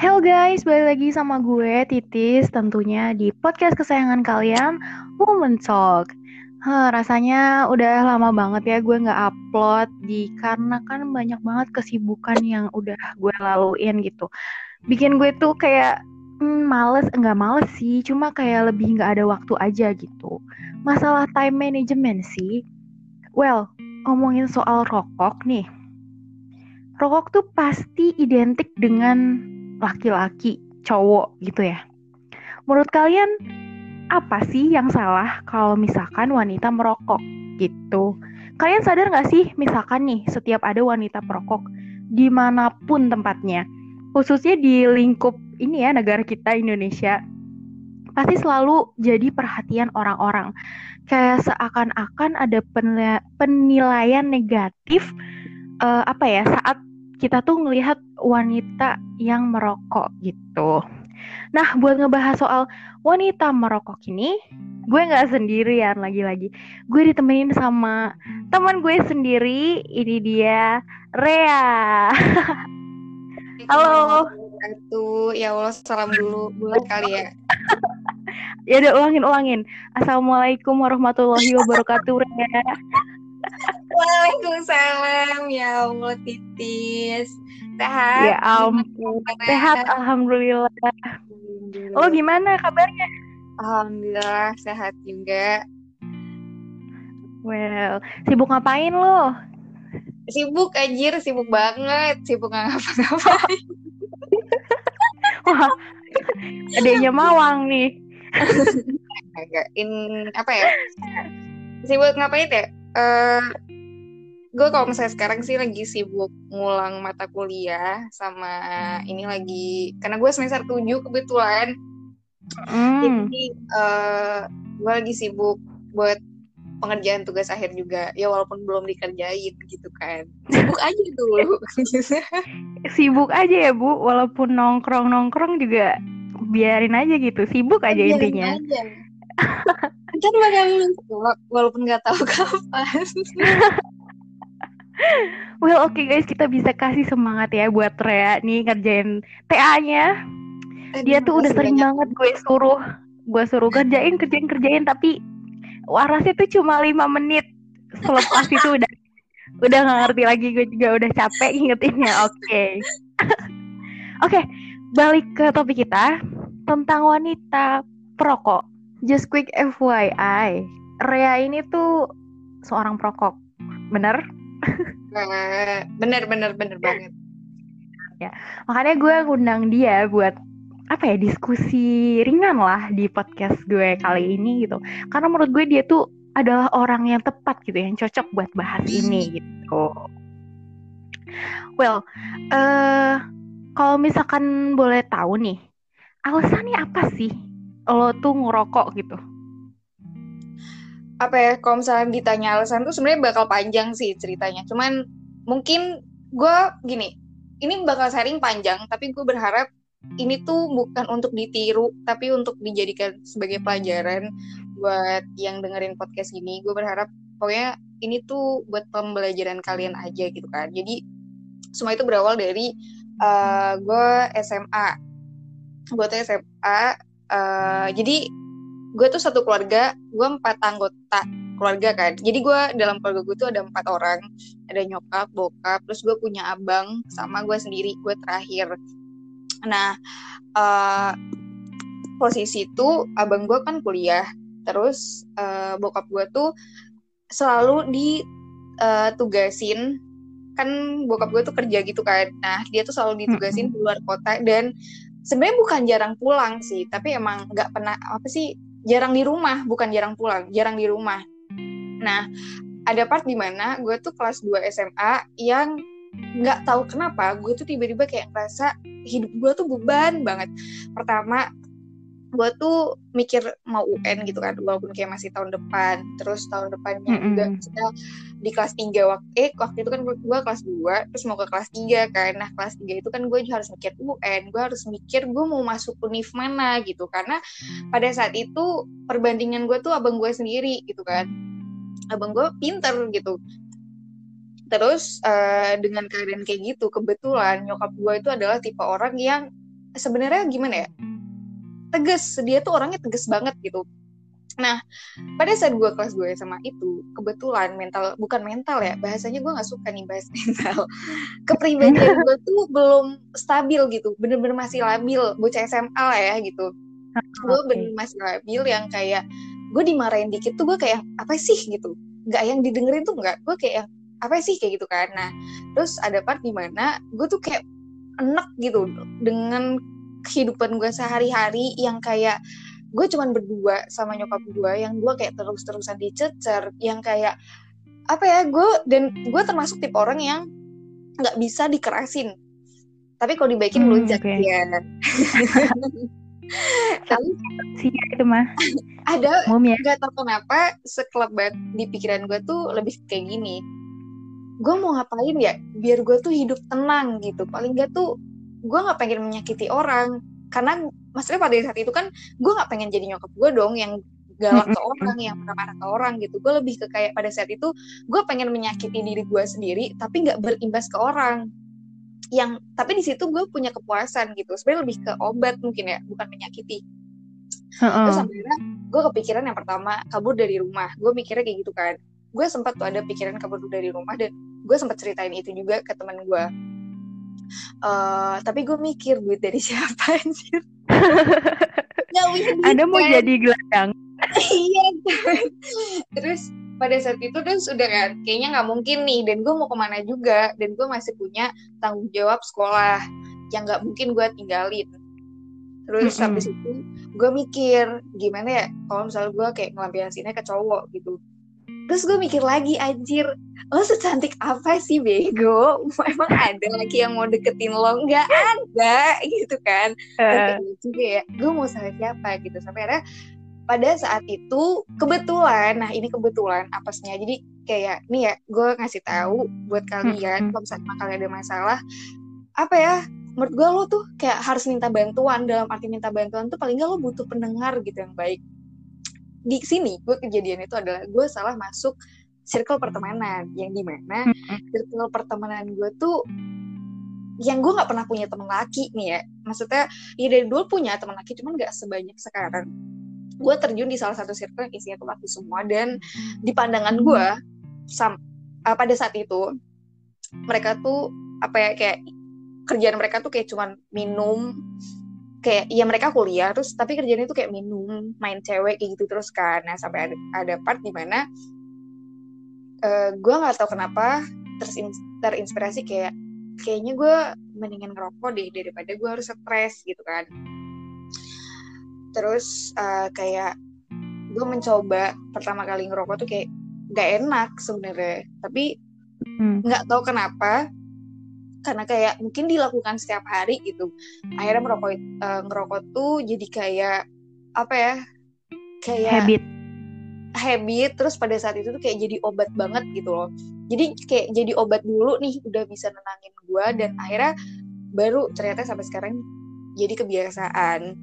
Hello guys, balik lagi sama gue Titis tentunya di podcast kesayangan kalian Woman Talk. Huh, rasanya udah lama banget ya gue nggak upload di karena kan banyak banget kesibukan yang udah gue laluin gitu. Bikin gue tuh kayak hmm, males, enggak males sih, cuma kayak lebih nggak ada waktu aja gitu. Masalah time management sih. Well, ngomongin soal rokok nih. Rokok tuh pasti identik dengan laki-laki, cowok gitu ya. Menurut kalian apa sih yang salah kalau misalkan wanita merokok gitu? Kalian sadar nggak sih misalkan nih setiap ada wanita perokok di mana pun tempatnya, khususnya di lingkup ini ya negara kita Indonesia, pasti selalu jadi perhatian orang-orang. Kayak seakan-akan ada penilaian negatif uh, apa ya saat kita tuh ngelihat wanita yang merokok gitu. Nah, buat ngebahas soal wanita merokok ini, gue nggak sendirian lagi-lagi. Gue ditemenin sama teman gue sendiri. Ini dia Rea. Halo. Itu ya Allah salam dulu bulan kali ya. ya udah ulangin ulangin. Assalamualaikum warahmatullahi wabarakatuh Rea. Waalaikumsalam ya Allah titis. Sehat? Ya ampun. Sehat alhamdulillah. alhamdulillah. Lo gimana kabarnya? Alhamdulillah sehat juga. Well sibuk ngapain lo? Sibuk anjir sibuk banget. Sibuk ngapa-ngapain. Wah adanya mawang nih. Agak in apa ya? Sibuk ngapain ya uh, gue kalau misalnya sekarang sih lagi sibuk ngulang mata kuliah sama ini lagi karena gue semester 7 kebetulan. Mm. jadi uh, gue lagi sibuk buat pengerjaan tugas akhir juga. Ya walaupun belum dikerjain gitu kan. Sibuk aja dulu. Sibuk aja ya bu. Walaupun nongkrong nongkrong juga biarin aja gitu. Sibuk aja biarin intinya. aja. kan bakal walaupun nggak tahu kapan. Well oke okay guys kita bisa kasih semangat ya buat Rea nih ngerjain TA-nya. Dia tuh udah sering banget gue suruh gue suruh kerjain kerjain kerjain tapi warasnya tuh cuma lima menit. Selepas itu udah udah nggak ngerti lagi gue juga udah capek ingetinnya oke. Okay. oke okay, balik ke topik kita tentang wanita perokok just quick FYI Rea ini tuh seorang perokok bener? Bener bener bener banget. Ya makanya gue ngundang dia buat apa ya diskusi ringan lah di podcast gue kali ini gitu. Karena menurut gue dia tuh adalah orang yang tepat gitu yang cocok buat bahas ini gitu. Well uh, kalau misalkan boleh tahu nih alasannya apa sih lo tuh ngerokok gitu? Apa ya kalau misalnya ditanya alasan tuh sebenarnya bakal panjang sih ceritanya. Cuman mungkin gue gini ini bakal sharing panjang tapi gue berharap ini tuh bukan untuk ditiru tapi untuk dijadikan sebagai pelajaran buat yang dengerin podcast gini gue berharap pokoknya ini tuh buat pembelajaran kalian aja gitu kan. Jadi semua itu berawal dari uh, gue SMA gue tuh SMA uh, jadi gue tuh satu keluarga gue empat anggota keluarga kan. Jadi gue dalam keluarga gue tuh ada empat orang. Ada nyokap bokap terus gue punya abang sama gue sendiri gue terakhir. Nah uh, posisi itu abang gue kan kuliah. Terus uh, bokap gue tuh selalu ditugasin uh, kan bokap gue tuh kerja gitu kan. Nah dia tuh selalu ditugasin di luar kota dan sebenarnya bukan jarang pulang sih tapi emang nggak pernah apa sih jarang di rumah, bukan jarang pulang, jarang di rumah. Nah, ada part di mana gue tuh kelas 2 SMA yang nggak tahu kenapa gue tuh tiba-tiba kayak ngerasa hidup gue tuh beban banget. Pertama, gue tuh mikir mau UN gitu kan walaupun kayak masih tahun depan terus tahun depannya mm -hmm. juga di kelas 3 waktu eh waktu itu kan gue kelas 2 terus mau ke kelas 3 kan. Nah kelas 3 itu kan gue harus mikir UN gue harus mikir gue mau masuk univ mana gitu. Karena pada saat itu perbandingan gue tuh abang gue sendiri gitu kan. Abang gue pinter gitu. Terus uh, dengan keadaan kayak gitu kebetulan nyokap gue itu adalah tipe orang yang sebenarnya gimana ya? Tegas. Dia tuh orangnya tegas banget gitu Nah, pada saat gue kelas 2 SMA itu, kebetulan mental, bukan mental ya, bahasanya gue gak suka nih bahas mental. Kepribadian gue tuh belum stabil gitu, bener-bener masih labil, bocah SMA lah ya gitu. Gue bener masih labil yang kayak, gue dimarahin dikit tuh gue kayak, apa sih gitu. Gak yang didengerin tuh gak, gue kayak, apa sih kayak gitu kan. Nah, terus ada part di mana gue tuh kayak enak gitu dengan kehidupan gue sehari-hari yang kayak gue cuman berdua sama nyokap gue yang gue kayak terus-terusan dicecer yang kayak apa ya gue dan gue termasuk tipe orang yang nggak bisa dikerasin. Tapi kalau dibaikin hmm, lunjak okay. ya tapi sih itu mah. Ada ya. nggak tahu kenapa sekelebat di pikiran gue tuh lebih kayak gini. Gue mau ngapain ya? Biar gue tuh hidup tenang gitu. Paling gak tuh gue nggak pengen menyakiti orang karena maksudnya pada saat itu kan gue nggak pengen jadi nyokap gue dong yang galak ke orang yang marah-marah ke orang gitu. Gue lebih ke kayak pada saat itu gue pengen menyakiti diri gue sendiri tapi nggak berimbas ke orang. Yang tapi di situ gue punya kepuasan gitu. Sebenarnya lebih ke obat mungkin ya bukan menyakiti. Uh-uh. terus akhirnya gue kepikiran yang pertama kabur dari rumah. Gue mikirnya kayak gitu kan. Gue sempat tuh ada pikiran kabur dari rumah dan gue sempat ceritain itu juga ke teman gue uh, tapi gue mikir duit dari siapa anjir? Ada mau kan? jadi gelandang. Iya terus pada saat itu terus udah kan kayaknya nggak mungkin nih. Dan gue mau ke mana juga? Dan gue masih punya tanggung jawab sekolah yang nggak mungkin gue tinggalin. Terus mm -hmm. habis itu gue mikir gimana ya kalau misalnya gue kayak ngelampiasinnya ke cowok gitu terus gue mikir lagi anjir lo secantik apa sih bego? Emang ada lagi yang mau deketin lo? Nggak ada gitu kan. Uh. juga ya gue mau sama siapa gitu. Sampai akhirnya pada saat itu kebetulan nah ini kebetulan apesnya jadi kayak nih ya gue ngasih tahu buat kalian kalau misalnya kalian ada masalah apa ya menurut gue lo tuh kayak harus minta bantuan dalam arti minta bantuan tuh paling nggak lo butuh pendengar gitu yang baik di sini gue kejadian itu adalah gue salah masuk circle pertemanan. Yang di mana circle pertemanan gue tuh yang gue nggak pernah punya teman laki nih ya. Maksudnya ya dari dulu punya teman laki cuman nggak sebanyak sekarang. Gue terjun di salah satu circle yang isinya tuh laki semua dan di pandangan gue sam uh, pada saat itu mereka tuh apa ya kayak kerjaan mereka tuh kayak cuman minum kayak ya mereka kuliah terus tapi kerjanya itu kayak minum main cewek kayak gitu terus kan nah sampai ada, ada part di mana uh, gue nggak tahu kenapa terinspirasi kayak kayaknya gue mendingan ngerokok deh daripada gue harus stres gitu kan terus uh, kayak gue mencoba pertama kali ngerokok tuh kayak gak enak sebenarnya tapi hmm. nggak hmm. tahu kenapa karena kayak mungkin dilakukan setiap hari gitu. Akhirnya merokok uh, ngerokok tuh jadi kayak apa ya kayak habit. Habit terus pada saat itu tuh kayak jadi obat banget gitu loh. Jadi kayak jadi obat dulu nih udah bisa nenangin gue dan akhirnya baru ternyata sampai sekarang jadi kebiasaan.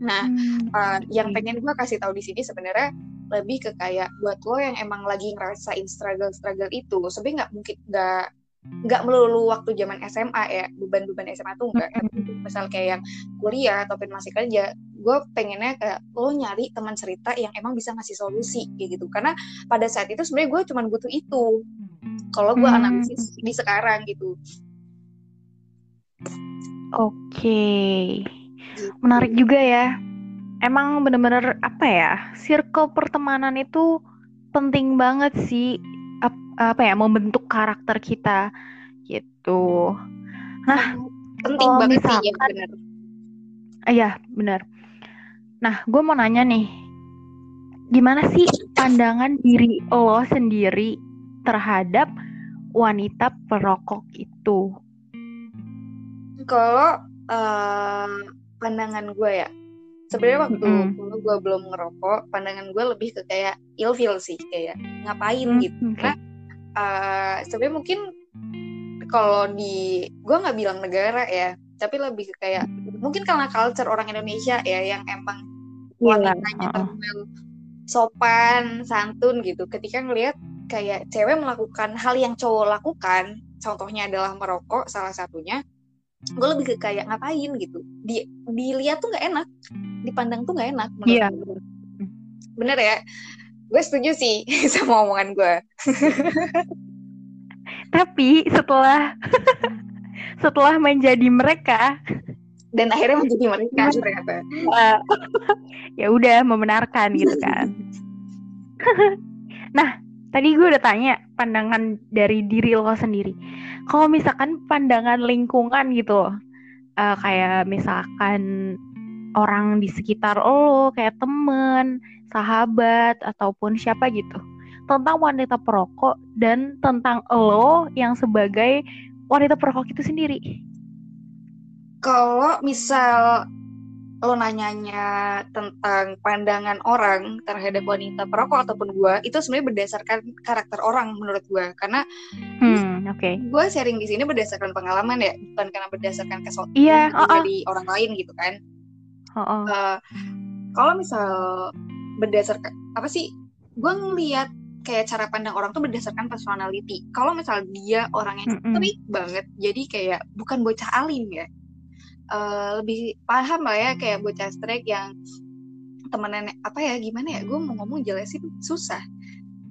Nah hmm. uh, yang pengen gue kasih tahu di sini sebenarnya lebih ke kayak buat lo yang emang lagi ngerasain struggle struggle itu sebenarnya nggak mungkin nggak nggak melulu waktu zaman SMA ya beban-beban SMA tuh enggak misal kayak yang kuliah ataupun masih kerja gue pengennya kayak lo nyari teman cerita yang emang bisa ngasih solusi kayak gitu. Karena pada saat itu sebenarnya gue cuma butuh itu. Kalau gue hmm. analisis di sekarang gitu. Oke. Okay. gitu. menarik juga ya. Emang bener-bener apa ya circle pertemanan itu penting banget sih apa ya membentuk karakter kita gitu. Nah, penting banget misalkan, sih ya benar. Iya, benar. Nah, gue mau nanya nih, gimana sih pandangan diri lo sendiri terhadap wanita perokok itu? Kalau uh, pandangan gue ya, sebenarnya waktu mm -hmm. gue belum ngerokok, pandangan gue lebih ke kayak ilfil sih, kayak ngapain mm -hmm. gitu. Karena uh, sebenarnya mungkin kalau di gue nggak bilang negara ya tapi lebih kayak mungkin karena culture orang Indonesia ya yang emang yeah. wanitanya uh. sopan santun gitu ketika ngelihat kayak cewek melakukan hal yang cowok lakukan contohnya adalah merokok salah satunya gue lebih ke kayak ngapain gitu di dilihat tuh nggak enak dipandang tuh nggak enak Iya. bener ya gue setuju sih sama omongan gue Tapi setelah setelah menjadi mereka, dan akhirnya menjadi mereka ternyata eh, ya udah membenarkan gitu kan. nah, tadi gue udah tanya pandangan dari diri lo sendiri. Kalau misalkan pandangan lingkungan gitu, eh, kayak misalkan orang di sekitar lo, kayak temen, sahabat, ataupun siapa gitu, tentang wanita perokok dan tentang lo yang sebagai wanita perokok itu sendiri. kalau misal lo nanyanya tentang pandangan orang terhadap wanita perokok ataupun gue itu sebenarnya berdasarkan karakter orang menurut gue karena Hmm, oke. gue sharing di sini berdasarkan pengalaman ya bukan karena berdasarkan kesukaan Iya, oh, oh. dari orang lain gitu kan Oh, oh. Eh, kalau misal berdasarkan apa sih gue ngeliat kayak cara pandang orang tuh berdasarkan personality kalau misal dia orangnya Mm-mm. strict banget jadi kayak bukan bocah alim ya Eh, lebih paham lah ya kayak bocah strict yang temenan apa ya gimana ya gue mau ngomong jelasin susah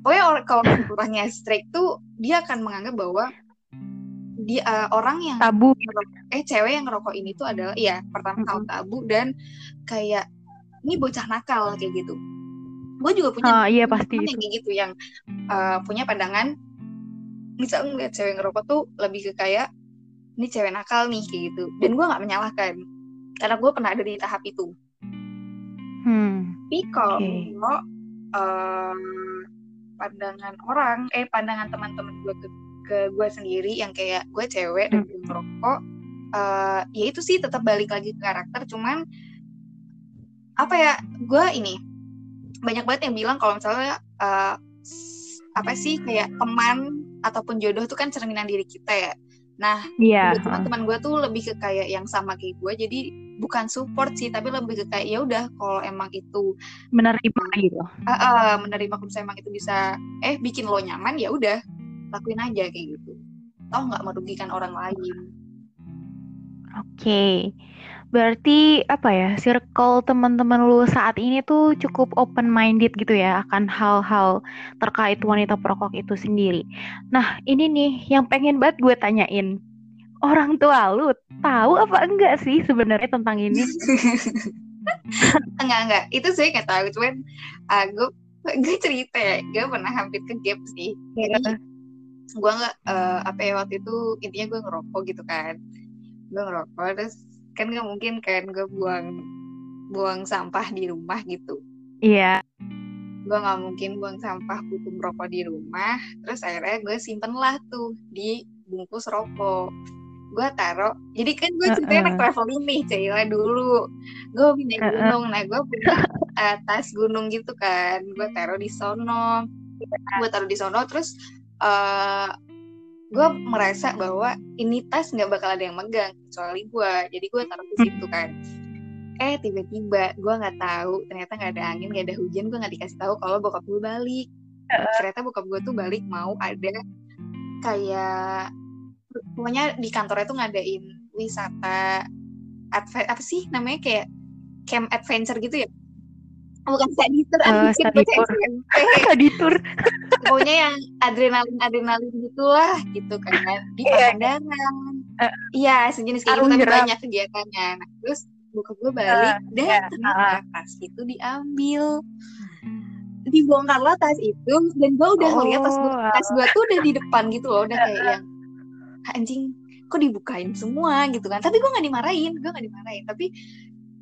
pokoknya orang kalau orangnya strict tuh dia akan menganggap bahwa dia eh, orang yang Tabu. eh cewek yang ngerokok ini tuh adalah iya pertama Mm-mm. kaum tabu dan kayak ini bocah nakal kayak gitu gue juga punya Ah, iya pasti yang kayak gitu yang uh, punya pandangan misal ngeliat cewek ngerokok tuh lebih ke kayak ini cewek nakal nih kayak gitu dan gue nggak menyalahkan karena gue pernah ada di tahap itu Hmm. tapi kalau Oke. um, pandangan orang eh pandangan teman-teman gue ke, ke gue sendiri yang kayak gue cewek dan Hmm. gue merokok eh, ya itu sih tetap balik lagi ke karakter cuman apa ya gue ini banyak banget yang bilang kalau misalnya s- apa sih kayak teman ataupun jodoh itu kan cerminan diri kita ya nah Iya. kebetulan teman gue tuh lebih ke kayak yang sama kayak gue jadi bukan support sih tapi lebih ke kayak ya udah kalau emang itu Menerima gitu. ah, ah, menerima kalau emang itu bisa eh bikin lo nyaman ya udah lakuin aja kayak gitu tau nggak merugikan orang lain Oke. Berarti apa ya? Circle teman-teman lu saat ini tuh cukup open minded gitu ya akan hal-hal terkait wanita perokok itu sendiri. Nah, ini nih yang pengen banget gue tanyain. Orang tua lu tahu apa enggak sih sebenarnya tentang ini? enggak enggak itu saya nggak tahu cuman ah, gue gue cerita ya gue pernah hampir ke gap sih jadi gue nggak eh, apa ya waktu itu intinya gue ngerokok gitu kan gue ngerokok terus kan nggak mungkin kan gue buang buang sampah di rumah gitu Iya. gue nggak mungkin buang sampah buku rokok di rumah terus akhirnya gue simpen lah tuh di bungkus rokok gue taruh jadi kan gue ceritanya anak Heeh. traveling nih Cila dulu gue naik Heeh. gunung nah gue punya eh, tas gunung gitu kan gue taruh di sono gue taruh di sono terus eh gue merasa bahwa ini tas nggak bakal ada yang megang kecuali gue jadi gue taruh di situ kan. Eh tiba-tiba gue nggak tahu ternyata nggak ada angin nggak ada hujan gue nggak dikasih tahu kalau bokap gue balik. Ternyata bokap gue tuh balik mau ada kayak pokoknya di kantornya tuh ngadain wisata adve- apa sih namanya kayak camp adventure gitu ya? Bukan study tour Eh, anjir, study tour. Pokoknya yang adrenalin adrenalin gitulah gitu kan. Di Iya. Pangandaran Eh. iya sejenis kayak gitu tapi banyak kegiatannya. Nah, terus buka gue balik dan iya. ternyata tas itu diambil. Dibongkarlah tas itu dan gue udah ngeliat tas gue Oh, tas gue tuh udah di depan gitu loh udah kayak yang anjing kok dibukain semua? gitu kan. Tapi gue nggak dimarahin gue nggak dimarahin. Tapi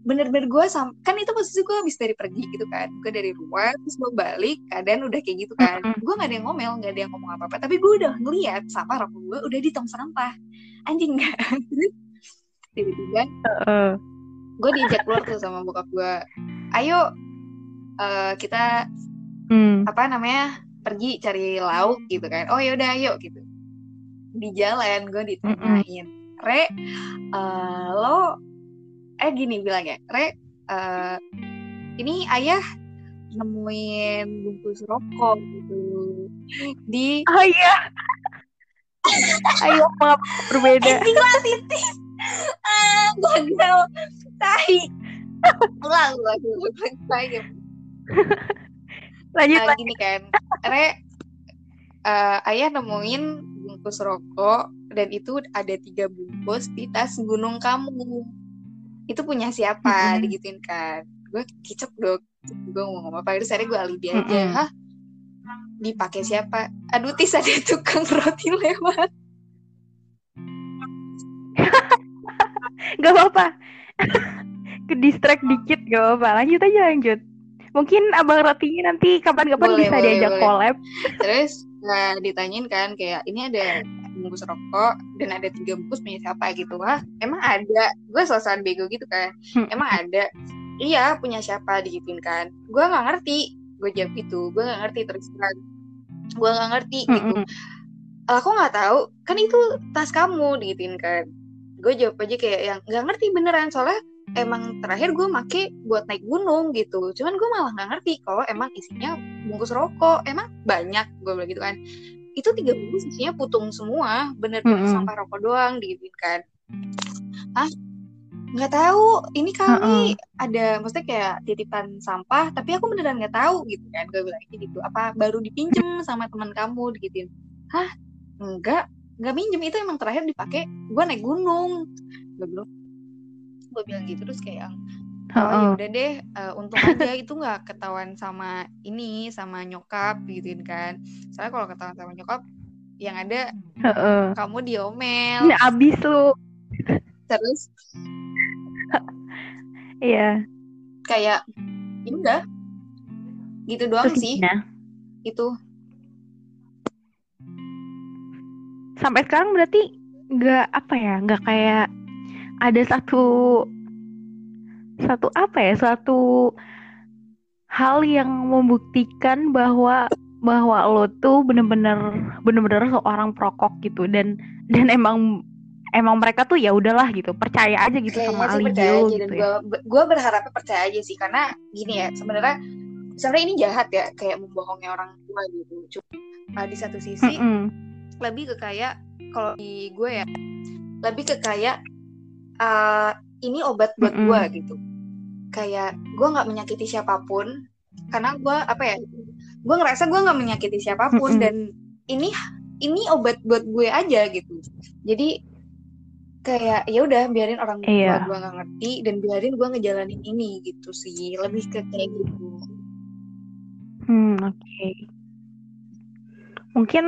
bener-bener gue sam kan itu posisi gue habis dari pergi gitu kan. Gue dari rumah terus gue balik keadaan udah kayak gitu kan. Gue nggak ada yang ngomel nggak ada yang ngomong apa apa tapi gue udah ngeliat sampah rokok gue udah di tong sampah. Anjing Terus tiba-tiba gue diajak keluar tuh sama bokap gue ayo eh, kita Hmm. apa namanya pergi cari lauk gitu kan. Oh yaudah ayo gitu. Di jalan gue ditanyain re eh, lo eh gini bilang ya re eh, ini ayah nemuin bungkus rokok gitu di Oh iya. Ayo maaf berbeda. anjing lah titis gagal tai. Ulang ulang ulang lagi lanjut nah, gini kan. Re uh, ayah nemuin bungkus rokok dan itu ada tiga bungkus di tas gunung kamu itu punya siapa? Mm -hmm. digituin kan. Gue kicep dong gue ngomong apa itu saya gue alibi aja. Mm -hmm. hah? Dipakai siapa? Aduh tis ada tukang roti lewat. Gak apa-apa. Ke distract dikit gak apa-apa. Lanjut aja lanjut. Mungkin abang rotinya nanti kapan-kapan bisa boleh, diajak boleh. collab. Terus nah, ditanyain kan kayak ini ada bungkus rokok dan ada tiga bungkus punya siapa gitu. Wah emang ada. Gue sosokan bego gitu kan. Hmm. emang ada. Iya punya siapa digituin kan. Gue nggak ngerti. Gue jawab itu gue nggak ngerti terus terang gue nggak ngerti mm -hmm. gitu aku nggak tahu? Kan itu tas kamu digituin kan. Gue jawab aja kayak yang nggak ngerti beneran. Soalnya emang terakhir gue make buat naik gunung gitu. Cuman gue malah nggak ngerti kalau emang isinya bungkus rokok. Emang banyak gue bilang gitu kan itu tiga bungkus isinya putung semua. Bener-bener mm -hmm. sampah rokok doang digituin kan. Ah nggak tahu. Ini kami uh -uh. ada maksudnya kayak titipan sampah tapi aku beneran nggak tahu gitu kan. Gue bilang gitu. Apa baru dipinjem sama teman kamu gitu hah? Enggak nggak minjem. Itu emang terakhir dipakai. Gue naik gunung. Gue bilang gue bilang gitu. Terus kayak oh ya udah deh uh, untung aja itu nggak ketahuan sama ini sama nyokap gituin kan soalnya kalau ketahuan sama nyokap yang ada uh -uh. kamu diomel abis lu terus Iya. Kayak ya udah. Gitu doang Terus sih. Gimana? Itu. Sampai sekarang berarti nggak apa ya, nggak kayak ada satu satu apa ya, satu hal yang membuktikan bahwa bahwa lo tuh bener-bener bener-bener seorang prokok gitu dan dan emang emang mereka tuh ya udahlah gitu percaya aja gitu Kayaknya sama Ali gitu ya. gue berharapnya percaya aja sih karena gini ya sebenarnya sebenarnya ini jahat ya kayak membohongi orang tua gitu cuma di satu sisi mm -hmm. lebih ke kayak kalau di gue ya lebih ke kayak uh, ini obat buat mm -hmm. gue gitu kayak gue nggak menyakiti siapa pun karena gue apa ya gue ngerasa gue nggak menyakiti siapa pun mm -hmm. dan ini ini obat buat gue aja gitu jadi kayak ya udah biarin orang tua iya. gue nggak ngerti dan biarin gue ngejalanin ini gitu sih lebih ke kayak gitu hmm oke okay. mungkin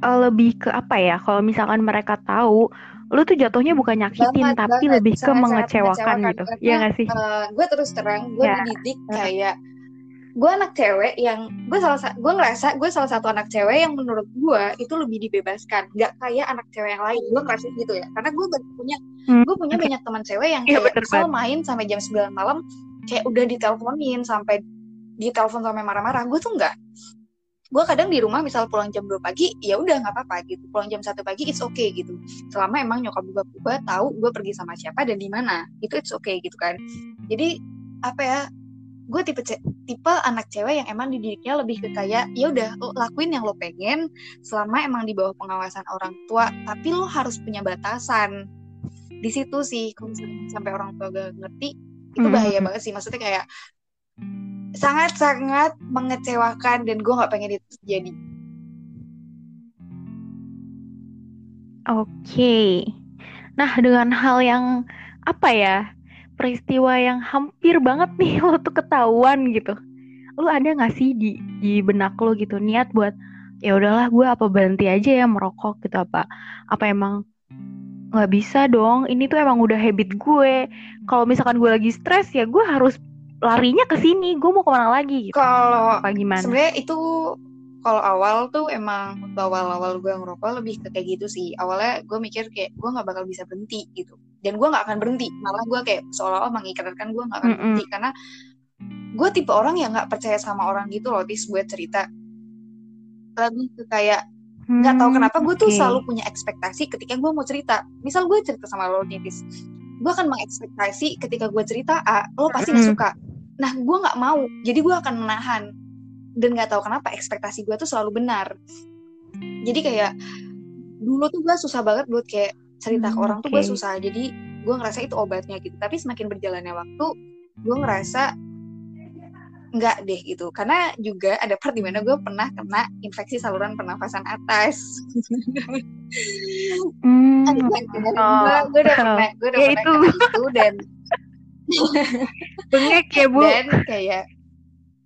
uh, lebih ke apa ya kalau misalkan mereka tahu lu tuh jatuhnya bukan nyakitin banget, tapi banget. lebih ke mengecewakan sangat gitu ya nggak sih? uh, gue terus terang gue ya. dididik kayak gue anak cewek yang gue salah gue ngerasa gue salah satu anak cewek yang menurut gue itu lebih dibebaskan. Nggak kayak anak cewek yang lain. Gue ngerasa gitu ya. Karena gue punya hmm. gue punya banyak teman cewek yang iya, kayak ya, main sampai jam 9 malam kayak udah diteleponin sampai ditelepon sampai marah-marah. Gue tuh enggak gue kadang di rumah misal pulang jam 2 pagi ya udah nggak apa-apa gitu. Pulang jam satu pagi it's okay gitu. Selama emang nyokap gue gue tahu gue pergi sama siapa dan di mana itu it's okay gitu kan. Jadi apa ya gue tipe tipe anak cewek yang emang dididiknya lebih ke kayak ya udah lo lakuin yang lo pengen selama emang di bawah pengawasan orang tua tapi lo harus punya batasan. Di situ sih kalau sampai orang tua gak ngerti itu hmm. bahaya banget sih. Maksudnya kayak sangat sangat mengecewakan dan gue nggak pengen itu terjadi. Oke. Okay. nah dengan hal yang apa ya peristiwa yang hampir banget nih lo tuh ketahuan gitu. Lo ada gak sih di di benak lo gitu niat buat ya udahlah gue apa berhenti aja ya merokok gitu apa apa emang nggak bisa dong? Ini tuh emang udah habit gue. Kalau misalkan gue lagi stres ya gue harus larinya ke sini gue mau ke mana lagi gitu. Kalau gimana? sebenarnya itu kalau awal tuh emang waktu awal-awal gue ngerokok lebih ke kayak gitu sih. Awalnya gue mikir kayak gue nggak bakal bisa berhenti gitu. Dan gue nggak akan berhenti. Malah gue kayak seolah-olah mengikrarkan gue nggak akan mm -hmm. berhenti. Karena gue tipe orang yang nggak percaya sama orang gitu loh tis buat cerita. Lebih ke kayak nggak tahu kenapa gue tuh selalu punya ekspektasi ketika gue mau cerita. Misal gue cerita sama lo nih tis. Gue akan mengekspektasi ketika gue cerita A lo pasti nggak suka nah gue nggak mau. Jadi gue akan menahan. Dan nggak tahu kenapa ekspektasi gue tuh selalu benar. Jadi kayak dulu tuh gue susah banget buat kayak cerita hmm, ke orang okay. tuh gue susah. Jadi gue ngerasa itu obatnya gitu. Tapi semakin berjalannya waktu gue ngerasa nggak deh gitu. Karena juga ada part di mana gue pernah kena infeksi saluran pernafasan atas. Hmm, gue gue udah pernah gue udah Ya pernah itu. kena itu dan bengek ya bu. dan kayak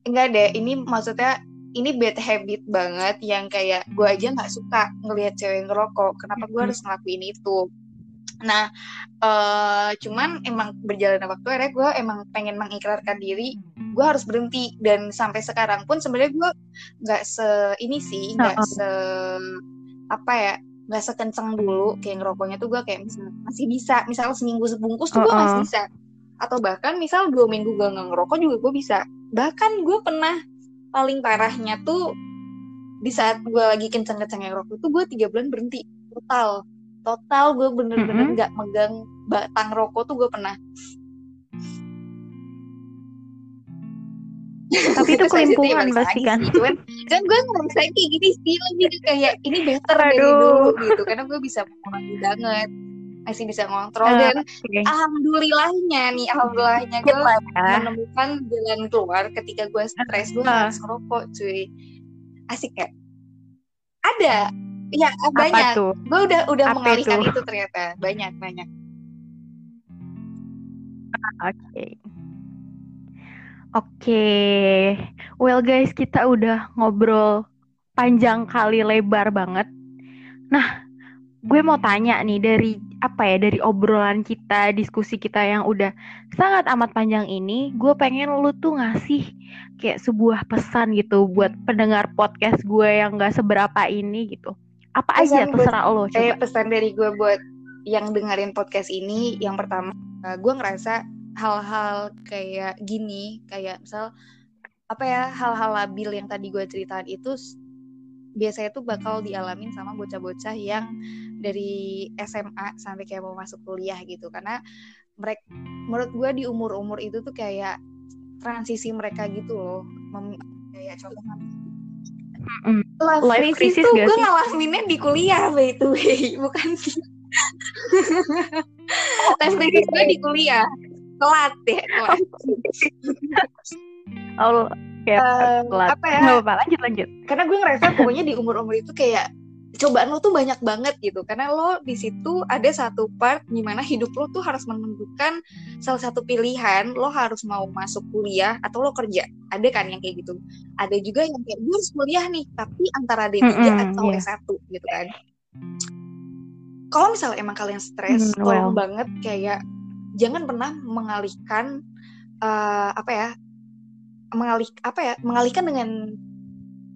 enggak deh ini maksudnya ini bad habit banget yang kayak gue aja nggak suka ngelihat cewek ngerokok. Kenapa gue harus ngelakuin itu? Nah eh cuman emang berjalannya waktu akhirnya gue emang pengen mengikrarkan diri gue harus berhenti. Dan sampai sekarang pun sebenarnya gue nggak se ini sih nggak se apa ya nggak sekenceng dulu kayak ngerokoknya tuh gue kayak masih bisa. Misal seminggu sebungkus tuh gue masih bisa atau bahkan misal dua minggu gue nggak ngerokok juga gue bisa. Bahkan gue pernah paling parahnya tuh di saat gue lagi kenceng-kencengnya ngerokok tuh gue tiga bulan berhenti. Total. Total gue bener-bener nggak megang batang rokok tuh gue pernah. Tapi itu kelimpungan pasti kan. cuman kan gue ngerasa kayak gini sih jadi kayak ini better dari Aduh. dulu gitu. Karena gue bisa mengurangi banget masih bisa ngontrol Eh, dan Oke. alhamdulillahnya nih alhamdulillahnya gue Lah ya. menemukan jalan keluar ketika gue stres gue Ah. harus ngerokok cuy asik ya ada ya Apa banyak gue udah udah Apa mengalihkan itu? itu ternyata banyak banyak Oke. Oke. Well guys, kita udah ngobrol panjang kali lebar banget. Nah, gue mau tanya nih dari apa ya dari obrolan kita, diskusi kita yang udah sangat amat panjang ini, gue pengen lu tuh ngasih kayak sebuah pesan gitu buat pendengar podcast gue yang gak seberapa ini gitu. Apa aja Pesan buat- terserah lo eh coba. pesan dari gue buat yang dengerin podcast ini yang pertama eh, gue ngerasa hal-hal kayak gini kayak misal apa ya hal-hal labil yang tadi gue ceritain itu biasanya tuh bakal dialamin sama bocah-bocah yang dari SMA sampai kayak mau masuk kuliah gitu. Karena mereka menurut gue di umur-umur itu tuh kayak transisi mereka gitu loh. Mem- kayak contoh Mm. Love Life crisis crisis tuh gak gue ngalaminnya di kuliah by the way. Bukan sih life crisis gue di kuliah. Telat ya telat. Oh, kayak telat. apa ya Nggak apa-apa, lanjut lanjut. karena gue ngerasa pokoknya di umur-umur itu kayak cobaan lo tuh banyak banget gitu karena lo di situ ada satu part di mana hidup lo tuh harus menentukan salah satu pilihan lo harus mau masuk kuliah atau lo kerja ada kan yang kayak gitu ada juga yang kayak gue harus kuliah nih tapi antara D3 Mm-mm, atau iya. S1 gitu kan kalau misalnya emang kalian stres Hmm, tolong well. banget kayak jangan pernah mengalihkan eh, apa ya mengalih apa ya mengalihkan dengan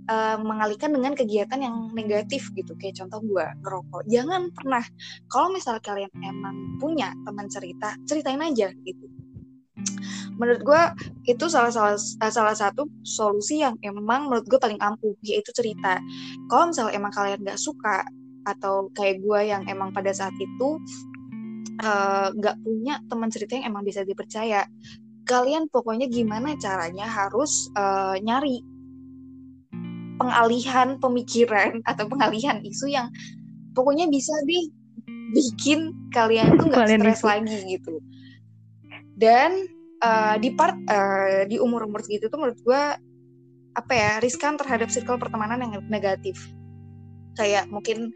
eh, mengalihkan dengan kegiatan yang negatif gitu. Kayak contoh gue ngerokok. Jangan pernah kalau misalnya kalian emang punya teman cerita ceritain aja gitu. Menurut gue itu salah salah salah satu solusi yang emang menurut gue paling ampuh yaitu cerita. Kalau misalnya emang kalian nggak suka atau kayak gue yang emang pada saat itu eh, nggak punya teman cerita yang emang bisa dipercaya kalian pokoknya gimana caranya harus eh, nyari pengalihan pemikiran atau pengalihan isu yang pokoknya bisa deh bikin kalian tuh nggak stres lagi gitu. Dan eh, di part eh, di umur umur segitu tuh menurut gue apa ya riskan terhadap circle pertemanan yang negatif. Kayak mungkin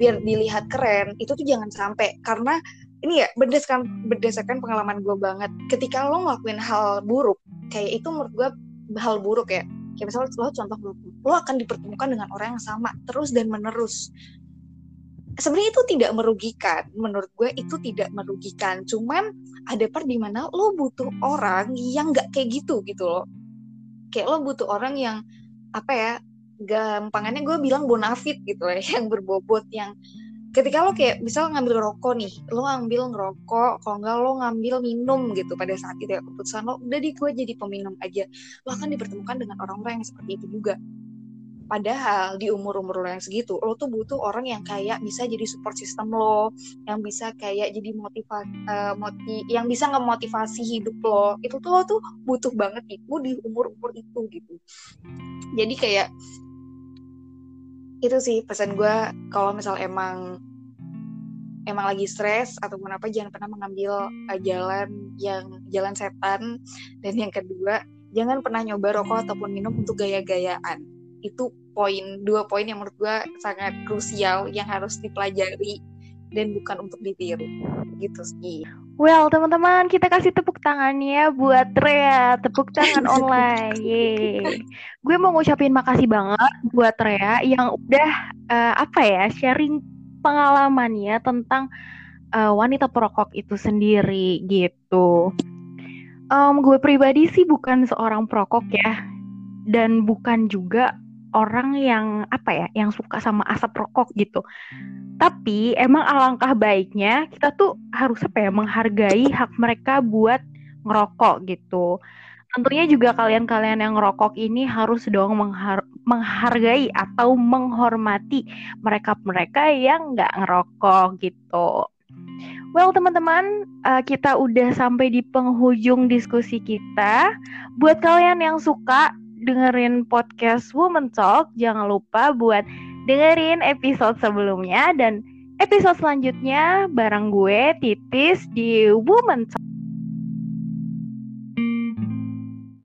biar dilihat keren itu tuh jangan sampai. Karena ini ya berdasarkan berdasarkan pengalaman gue banget. Ketika lo ngelakuin hal buruk kayak itu menurut gue hal buruk ya. Kayak misalnya lo contoh ngerokok, lo akan dipertemukan dengan orang yang sama terus dan menerus. Sebenarnya itu tidak merugikan. Menurut gue itu tidak merugikan. Cuman ada part di mana lo butuh orang yang nggak kayak gitu gitu loh. Kayak lo butuh orang yang apa ya gampangannya gue bilang bonafit gitu lah yang berbobot yang ketika lo kayak misal ngambil rokok nih lo ngambil ngerokok kalau enggak lo ngambil minum gitu pada saat itu ya keputusan lo udah di gue jadi peminum aja. Lo akan dipertemukan dengan orang-orang yang seperti itu juga. Padahal di umur-umur lo yang segitu lo tuh butuh orang yang kayak bisa jadi support system lo yang bisa kayak jadi motivasi moti yang bisa ngemotivasi hidup lo. Itu tuh lo tuh butuh banget itu di umur-umur itu gitu. Jadi kayak itu sih pesan gue kalau misal emang emang lagi stres ataupun apa jangan pernah mengambil uh, jalan yang jalan setan. Dan yang kedua jangan pernah nyoba rokok ataupun minum untuk gaya-gayaan. Itu poin dua poin yang menurut gue sangat krusial yang harus dipelajari dan bukan untuk ditiru. Gitu sih. Well, teman-teman, kita kasih tepuk tangannya buat Rea, tepuk tangan online. Yeay. Gue mau ngucapin makasih banget buat Rea yang udah uh, apa ya, sharing pengalamannya tentang uh, wanita perokok itu sendiri gitu. Um, gue pribadi sih bukan seorang perokok ya, dan bukan juga orang yang apa ya, yang suka sama asap rokok gitu. Tapi emang alangkah baiknya kita tuh harus apa ya, menghargai hak mereka buat ngerokok gitu tentunya juga kalian-kalian yang ngerokok ini harus dong menghar menghargai atau menghormati mereka-mereka yang nggak ngerokok gitu. Well teman-teman, uh, kita udah sampai di penghujung diskusi kita. Buat kalian yang suka dengerin podcast Woman Talk, jangan lupa buat dengerin episode sebelumnya dan episode selanjutnya bareng gue Titis di Woman Talk.